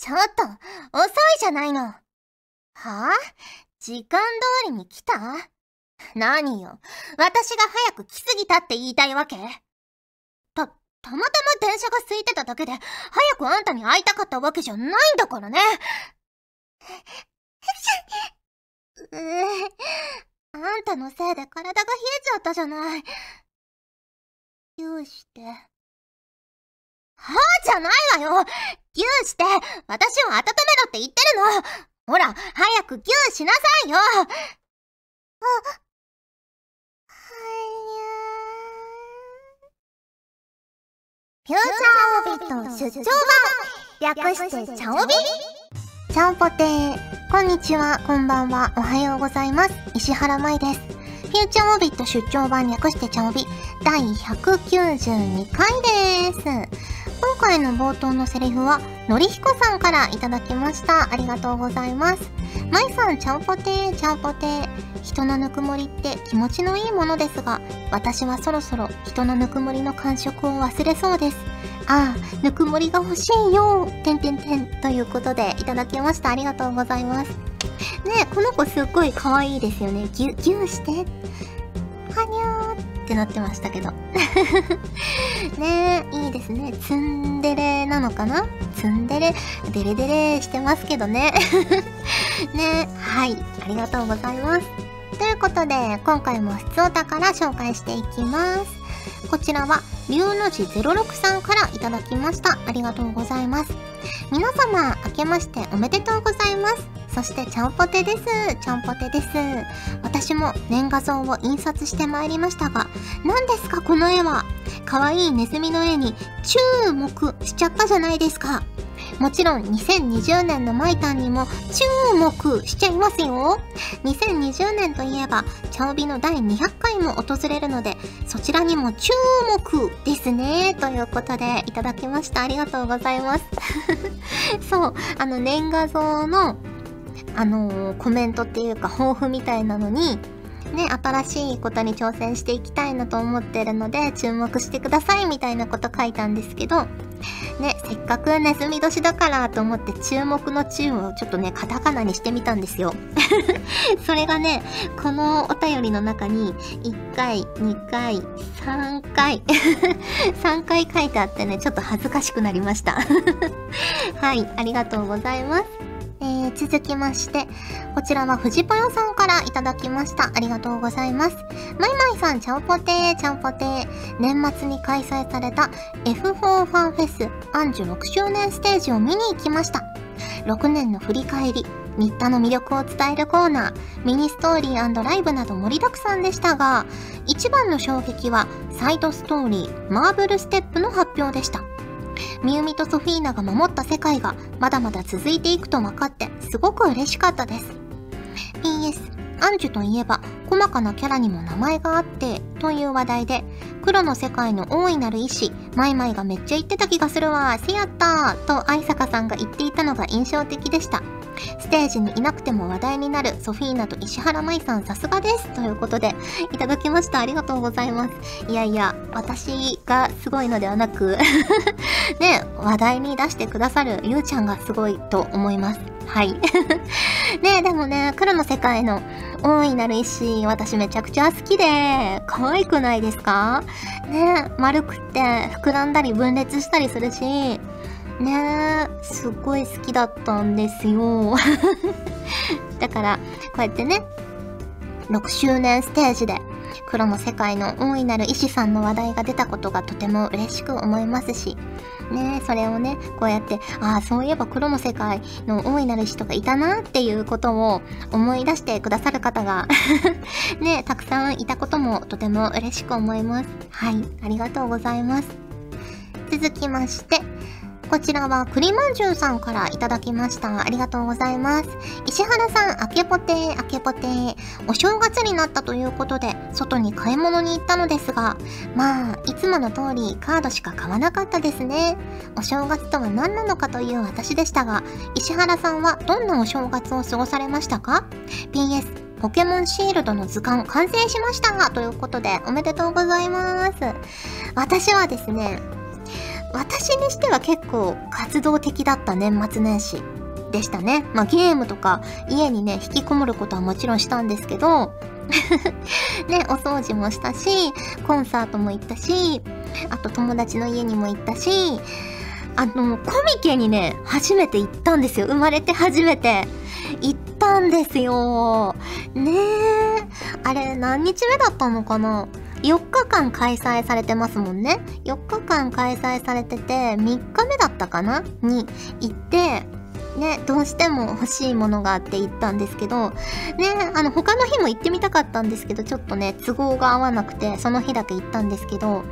ちょっと、遅いじゃないの。はあ？時間通りに来た？何よ？私が早く来すぎたって言いたいわけ？た、たまたま電車が空いてただけで、早くあんたに会いたかったわけじゃないんだからね。うえ、あんたのせいで体が冷えちゃったじゃない。どうして。はあじゃないわよギューして、私を温めろって言ってるのほら、早くギューしなさいよあ、はにゃー。フューチャーオビット出張版略してチャオビチャオポテー。こんにちは、こんばんは、おはようございます。石原舞です。フューチャーオビット出張版略してチャオビ第192回です。今回の冒頭のセリフは、のりひこさんからいただきました。ありがとうございます。まいさん、ちゃんぽてー、ちゃんぽてー。人のぬくもりって気持ちのいいものですが、私はそろそろ人のぬくもりの感触を忘れそうです。ああ、ぬくもりが欲しいよてんてんてん。ということで、いただきました。ありがとうございます。ねこの子すっごい可愛いですよね。ぎゅ、ぎゅーして。ってなってましたけど。ねいいですね。ツンデレなのかな？ツンデレ、デレデレしてますけどね。ねはい。ありがとうございます。ということで、今回も質おたから紹介していきます。こちらは、龍の字06さんからいただきました。ありがとうございます。皆様、明けましておめでとうございます。そしてちゃんぽてです。ちゃんぽてです。私も年画像を印刷してまいりましたが、何ですかこの絵は？可愛いネズミの絵に注目しちゃったじゃないですか。もちろん2020年のマイタンにも注目しちゃいますよ。2020年といえば、チャオビの第200回も訪れるので、そちらにも注目ですね。ということで、いただきました。ありがとうございます。そう、あの年画像のあのー、コメントっていうか抱負みたいなのに、ね、新しいことに挑戦していきたいなと思ってるので、注目してくださいみたいなこと書いたんですけど、ね、せっかくネズミ年だからと思って注目の注をちょっとね、カタカナにしてみたんですよ。それがね、このお便りの中に、1回、2回、3回 3回書いてあってね、ちょっと恥ずかしくなりました はい、ありがとうございます。えー、続きまして、こちらは藤ぽよさんからいただきました。ありがとうございます。まいまいさん、ちゃんぽてー、ちゃんぽてー。年末に開催された F4 ファンフェスアンジュ6周年ステージを見に行きました。6年の振り返り、新田の魅力を伝えるコーナー、ミニストーリーライブなど盛りだくさんでしたが、一番の衝撃はサイドストーリー、マーブルステップの発表でした。みゆみとソフィーナが守った世界がまだまだ続いていくと分かってすごく嬉しかったです。PS、アンジュといえば細かなキャラにも名前があってという話題で黒の世界の大いなる意志マイマイがめっちゃ言ってた気がするわせやったーと愛坂さんが言っていたのが印象的でしたステージにいなくても話題になるソフィーナと石原舞さんさすがです。ということでいただきました。ありがとうございます。いやいや私がすごいのではなく ね話題に出してくださるゆうちゃんがすごいと思います。はい。ねでもね、黒の世界の大いなる石、私めちゃくちゃ好きで、可愛くないですか？ね丸くって膨らんだり分裂したりするし、ねえすっごい好きだったんですよ。だから、こうやってね、6周年ステージで黒の世界の大いなる医師さんの話題が出たことがとても嬉しく思いますし、ね、それをね、こうやって、ああ、そういえば黒の世界の大いなる人がいたなっていうことを思い出してくださる方が ね、たくさんいたこともとても嬉しく思います。はい、ありがとうございます。続きまして、こちらは栗まんじゅうさんからいただきました。ありがとうございます。石原さん、あけぽてー、あけぽてー。お正月になったということで、外に買い物に行ったのですが、まあ、いつもの通りカードしか買わなかったですね。お正月とは何なのかという私でしたが、石原さんはどんなお正月を過ごされましたか ?PS、ポケモンシールドの図鑑完成しましたということでおめでとうございます。私はですね、私にしては結構活動的だった年末年始でしたね。まあゲームとか家にね、引きこもることはもちろんしたんですけど、ね、お掃除もしたし、コンサートも行ったし、あと友達の家にも行ったし、あの、コミケにね、初めて行ったんですよ。生まれて初めて。行ったんですよ。ねえ。あれ、何日目だったのかな？?4 日間開催されてますもんね。4日間開催されてて、3日目だったかな？に行って、ね、どうしても欲しいものがあって行ったんですけど、ね、あの、他の日も行ってみたかったんですけど、ちょっとね、都合が合わなくて、その日だけ行ったんですけど、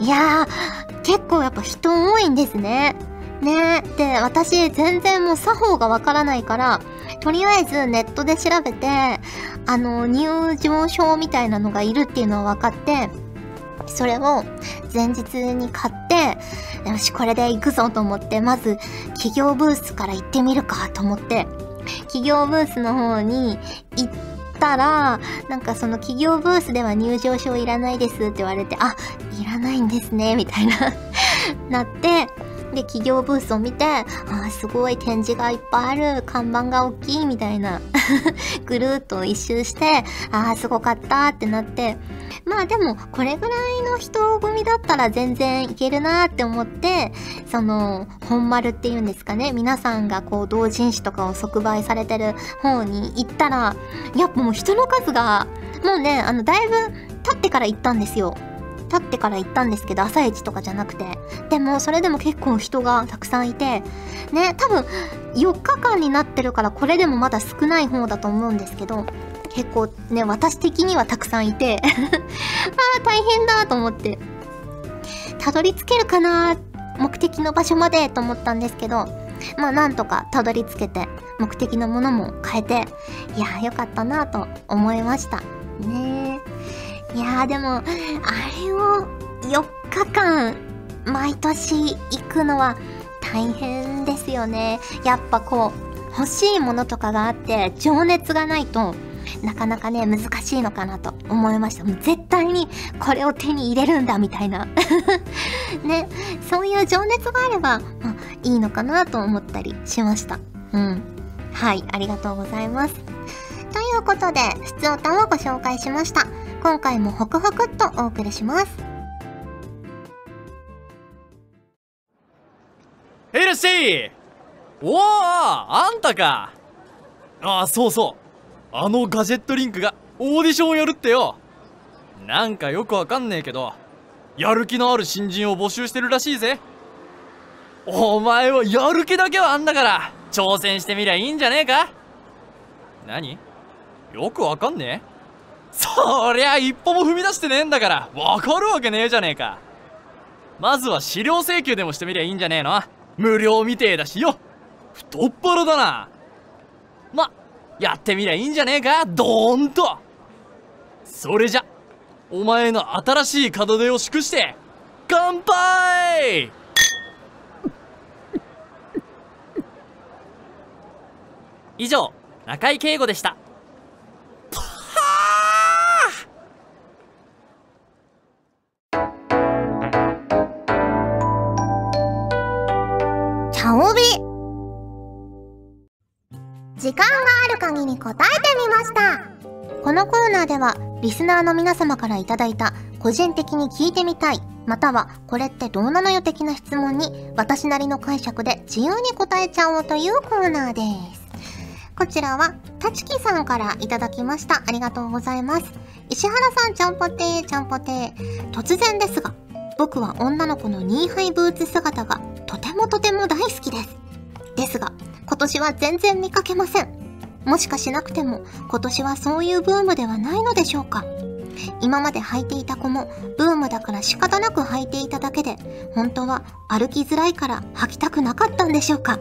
いやー、結構やっぱ人多いんですね。ねで、私全然もう作法がわからないから、とりあえずネットで調べて、あの、入場証みたいなのがいるっていうのは分かって、それを前日に買って、よし、これで行くぞと思って、まず企業ブースから行ってみるかと思って、企業ブースの方に行ったら、なんかその企業ブースでは入場証いらないですって言われて、あ、いらないんですね、みたいななって、で、企業ブースを見て、あーすごい展示がいっぱいある、看板が大きいみたいな ぐるーっと一周して、ああ、すごかったってなって、まあでも、これぐらいの人混みだったら全然いけるなって思って、その、本丸っていうんですかね、皆さんがこう、同人誌とかを即売されてる方に行ったら、やっぱもう人の数が、もうね、あの、だいぶ経ってから行ったんですよ。経ってから行ったんですけど、朝一とかじゃなくて。でも、それでも結構人がたくさんいて、ね、多分、4日間になってるから、これでもまだ少ない方だと思うんですけど、結構ね、私的にはたくさんいて、ああ、大変だと思って、たどり着けるかな目的の場所までと思ったんですけど、まあなんとかたどり着けて、目的のものも変えて、いやーよかったなと思いました。ねいやーでも、あれを4日間毎年行くのは大変ですよね。やっぱこう、欲しいものとかがあって情熱がないとなかなかね、難しいのかなと思いました。もう絶対にこれを手に入れるんだみたいな。ね、そういう情熱があれば、まあ、いいのかなと思ったりしました。うん。はい、ありがとうございます。ということで、普通歌をご紹介しました。今回もホクホクっとお送りします。へいらっしゃいおおあんたか!ああそうそう。あのガジェットリンクがオーディションをやるってよ!なんかよくわかんねえけどやる気のある新人を募集してるらしいぜ。お前はやる気だけはあんだから挑戦してみりゃいいんじゃねえか?何?よくわかんねえ?そりゃ一歩も踏み出してねえんだから。わかるわけねえじゃねえか。まずは資料請求でもしてみりゃいいんじゃねえの。無料みてえだしよ。太っ腹だな。まやってみりゃいいんじゃねえか。ドーンと。それじゃお前の新しい門出を祝して乾杯！以上中井圭吾でした。間がある限り答えてみました。このコーナーではリスナーの皆様からいいた個人的に聞いてみたいまたはこれってどうなのよ的な質問に私なりの解釈で自由に答えちゃおうというコーナーです。こちらはたちきさんからいただきました。ありがとうございます。石原さんちゃんぽてーちゃんぽてー。突然ですが僕は女の子のニーハイブーツ姿がとてもとても大好きです。ですが今年は全然見かけません。もしかしなくても今年はそういうブームではないのでしょうか今まで履いていた子もブームだから仕方なく履いていただけで本当は歩きづらいから履きたくなかったんでしょうか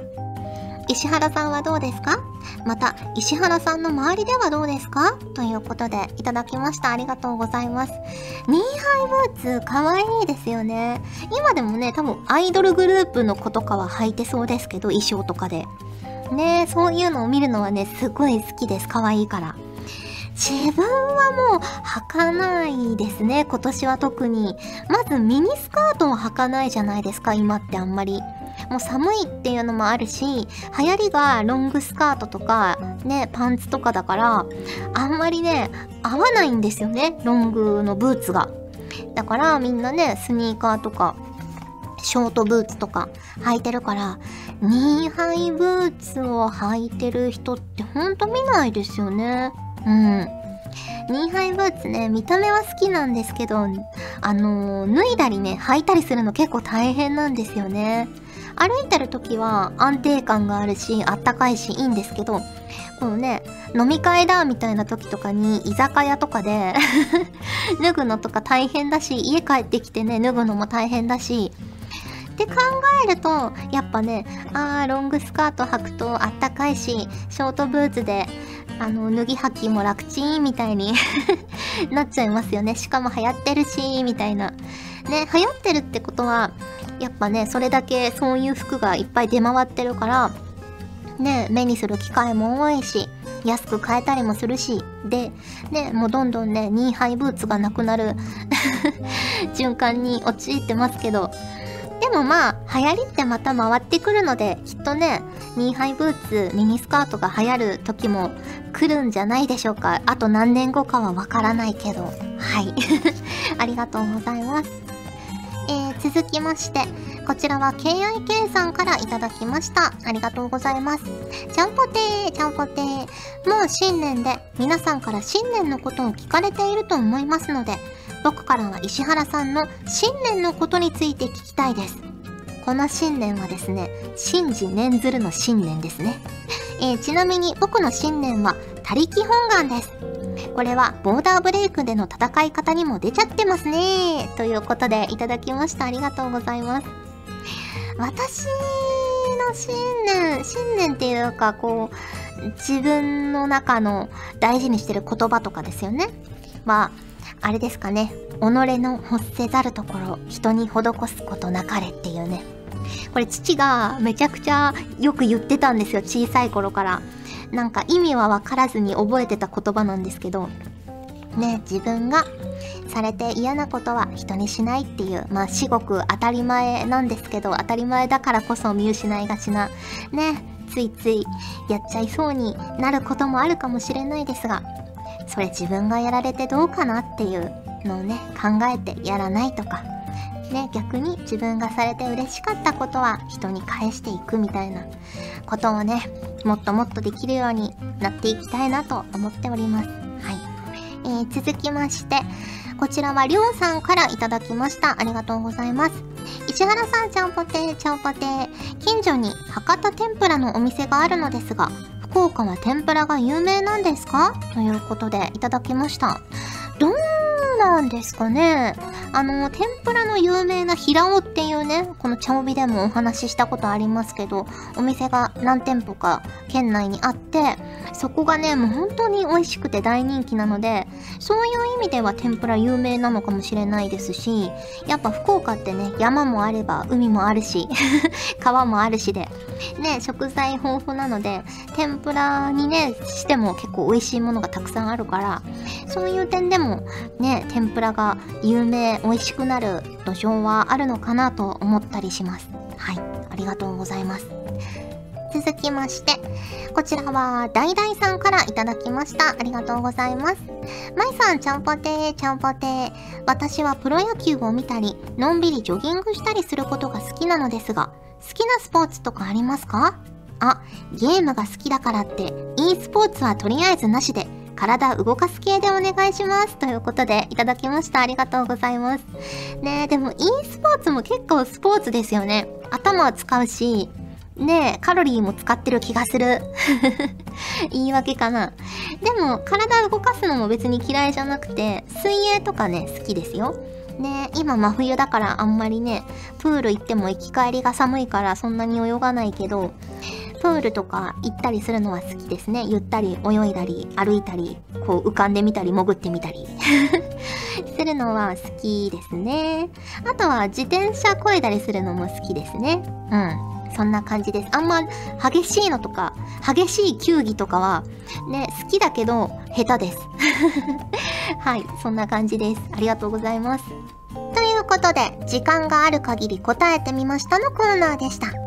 石原さんはどうですか？また、石原さんの周りではどうですか？ということで、いただきました。ありがとうございます。ニーハイブーツ、かわいいですよね。今でもね、多分アイドルグループの子とかは履いてそうですけど、衣装とかで。ねそういうのを見るのはね、すごい好きです。可愛いから。自分はもう履かないですね、今年は特に。まずミニスカートを履かないじゃないですか、今ってあんまり。もう寒いっていうのもあるし、流行りがロングスカートとか、ね、パンツとかだから、あんまりね、合わないんですよね、ロングのブーツが。だからみんなね、スニーカーとか、ショートブーツとか履いてるから、ニーハイブーツを履いてる人ってほんと見ないですよね。うん。ニーハイブーツね、見た目は好きなんですけど、あのー、脱いだりね、履いたりするの結構大変なんですよね。歩いてる時は安定感があるし、あったかいし、いいんですけど、このね、飲み会だみたいな時とかに居酒屋とかで 脱ぐのとか大変だし、家帰ってきてね、脱ぐのも大変だし、って考えると、やっぱね、あー、ロングスカート履くとあったかいし、ショートブーツで、あの、脱ぎ履きも楽ちんみたいに なっちゃいますよね。しかも流行ってるし、みたいな。ね、流行ってるってことは、やっぱね、それだけそういう服がいっぱい出回ってるから、ね、目にする機会も多いし、安く買えたりもするし、で、ね、もうどんどんね、ニーハイブーツがなくなる 循環に陥ってますけど、でもまあ、流行りってまた回ってくるので、きっとね、ニーハイブーツ、ミニスカートが流行る時も来るんじゃないでしょうか。あと何年後かはわからないけど。はい。ありがとうございます。えー、続きまして、こちらは KIK さんからいただきました。ありがとうございます。ちゃんぽてー、ちゃんぽてー。もう新年で皆さんから新年のことを聞かれていると思いますので、僕からは石原さんの新年のことについて聞きたいです。この新年はですね、新次念ずるの新年ですね。えー、ちなみに僕の新年は、他力本願です。これはボーダーブレイクでの戦い方にも出ちゃってますね。ということでいただきました。ありがとうございます。私の新年、新年っていうか、こう、自分の中の大事にしてる言葉とかですよね。まあ、あれですかね。己の欲せざるところ、人に施すことなかれっていうね。これ父がめちゃくちゃよく言ってたんですよ。小さい頃から。なんか意味はわからずに覚えてた言葉なんですけど。ね、自分がされて嫌なことは人にしないっていう、まあ至極当たり前なんですけど、当たり前だからこそ見失いがちな、ね、ついついやっちゃいそうになることもあるかもしれないですが、それ自分がやられてどうかなっていうのをね、考えてやらないとか、ね、逆に自分がされて嬉しかったことは人に返していくみたいなことをね、もっともっとできるようになっていきたいなと思っております。はい。えー、続きまして、こちらはりょうさんからいただきました。ありがとうございます。石原さん、ちゃんぽてー、ちゃんぽてー。近所に博多天ぷらのお店があるのですが、福岡は天ぷらが有名なんですか？ということでいただきました。どうなんですかね？あの、天ぷらの有名な平尾っていうね、この茶帯でもお話ししたことありますけど、お店が何店舗か県内にあって、そこがね、もう本当に美味しくて大人気なので、そういう意味では天ぷら有名なのかもしれないですし、やっぱ福岡ってね、山もあれば海もあるし、川もあるしで、ね、食材豊富なので、天ぷらにね、しても結構美味しいものがたくさんあるから、そういう点でもね、天ぷらが有名、美味しくなる土壌はあるのかなと思ったりします。はい、ありがとうございます。続きまして、こちらは、ダイダイさんからいただきました。ありがとうございます。まいさん、ちゃんぽてー、ちゃんぽてー。私はプロ野球を見たり、のんびりジョギングしたりすることが好きなのですが、好きなスポーツとかありますか？あ、ゲームが好きだからって、e スポーツはとりあえずなしで、体動かす系でお願いします。ということで、いただきました。ありがとうございます。ねえ、でも e スポーツも結構スポーツですよね。頭を使うし、ねえ、カロリーも使ってる気がする。言い訳かな。でも、体動かすのも別に嫌いじゃなくて、水泳とかね、好きですよ。ね今真冬だからあんまりね、プール行っても行き帰りが寒いからそんなに泳がないけど、プールとか行ったりするのは好きですね。ゆったり泳いだり、歩いたり、こう浮かんでみたり、潜ってみたり。するのは好きですね。あとは自転車漕いだりするのも好きですね。うん。そんな感じですあんま激しいのとか激しい球技とかはね好きだけど下手です はいそんな感じですありがとうございますということで時間がある限り答えてみましたのコーナーでした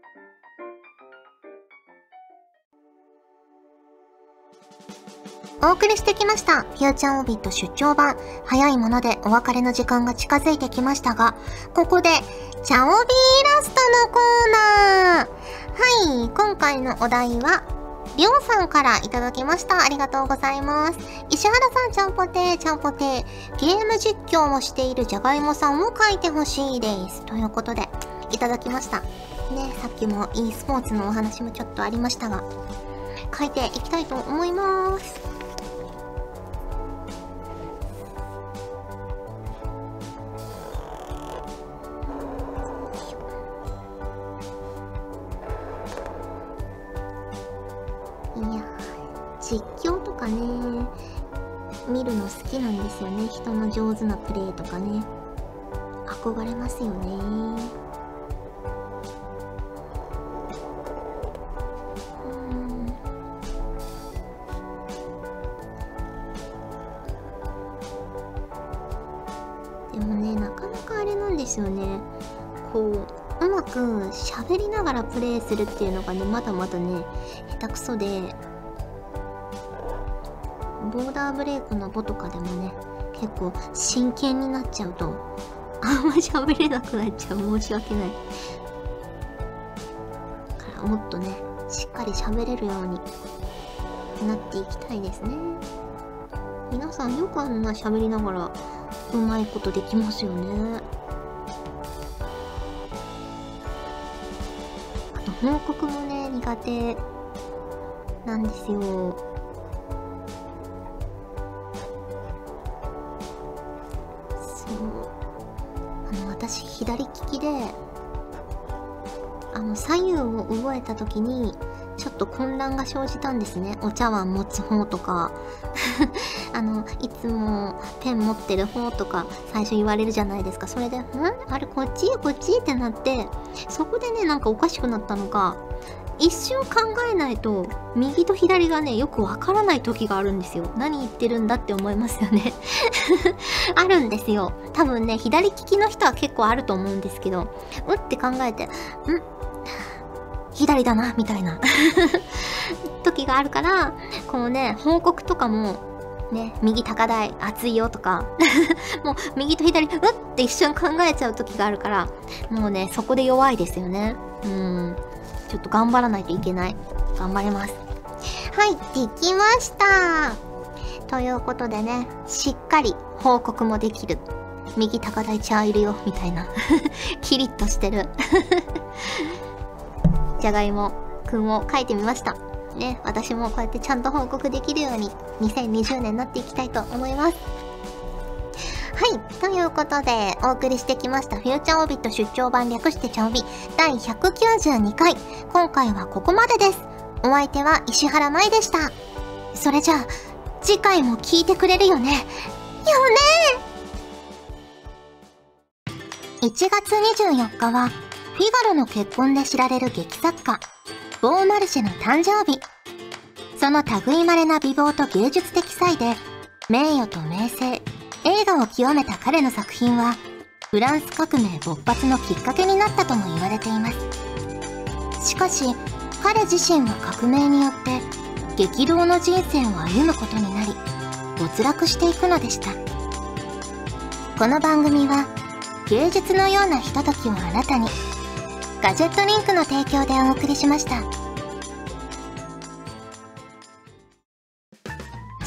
お送りしてきました。フューチャーオービット出張版。早いものでお別れの時間が近づいてきましたが、ここで、チャオビーイラストのコーナー。はい、今回のお題は、りょうさんからいただきました。ありがとうございます。石原さん、ちゃんぽてー、ちゃんぽてー。ゲーム実況をしているじゃがいもさんを書いてほしいです。ということで、いただきました。ね、さっきも e スポーツのお話もちょっとありましたが、書いていきたいと思います。上手なプレーとかね。憧れますよね。でもねなかなかあれなんですよね。こううまく喋りながらプレイするっていうのがねまだまだね下手くそでボーダーブレイクのボとかでもね結構真剣になっちゃうとあんま喋れなくなっちゃう。申し訳ない。からもっとねしっかり喋れるようになっていきたいですね。皆さんよくあんな喋りながらうまいことできますよね。あと報告もね苦手なんですよ。私左利きであの左右を覚えた時にちょっと混乱が生じたんですね。お茶碗持つ方とか。あのいつもペン持ってる方とか最初言われるじゃないですか。それで「ん？あれこっち？こっち?」ってなってそこでねなんかおかしくなったのか一瞬考えないと右と左がねよくわからない時があるんですよ。何言ってるんだって思いますよね。あるんですよ。多分ね左利きの人は結構あると思うんですけどうって考えてん左だなみたいな。時があるからこのね報告とかもね、右高台熱いよとか もう右と左うって一瞬考えちゃう時があるからもうねそこで弱いですよね。うん。ちょっと頑張らないといけない。頑張ります。はい、できましたということでね、しっかり報告もできる。右高台ちゃんいるよ、みたいな。キリッとしてる。じゃがいもくんを書いてみました。ね、私もこうやってちゃんと報告できるように2020年になっていきたいと思います。はい。ということで、お送りしてきました、フューチャーオービット出張版略してチャオビ第192回。今回はここまでです。お相手は石原舞でした。それじゃあ、次回も聞いてくれるよね。よね1月24日は、フィガロの結婚で知られる劇作家、ボーマルシェの誕生日。その類まれな美貌と芸術的才で、名誉と名声、映画を極めた彼の作品はフランス革命勃発のきっかけになったとも言われていますしかし彼自身は革命によって激動の人生を歩むことになり没落していくのでしたこの番組は芸術のようなひとときをあなたにガジェットリンクの提供でお送りしました。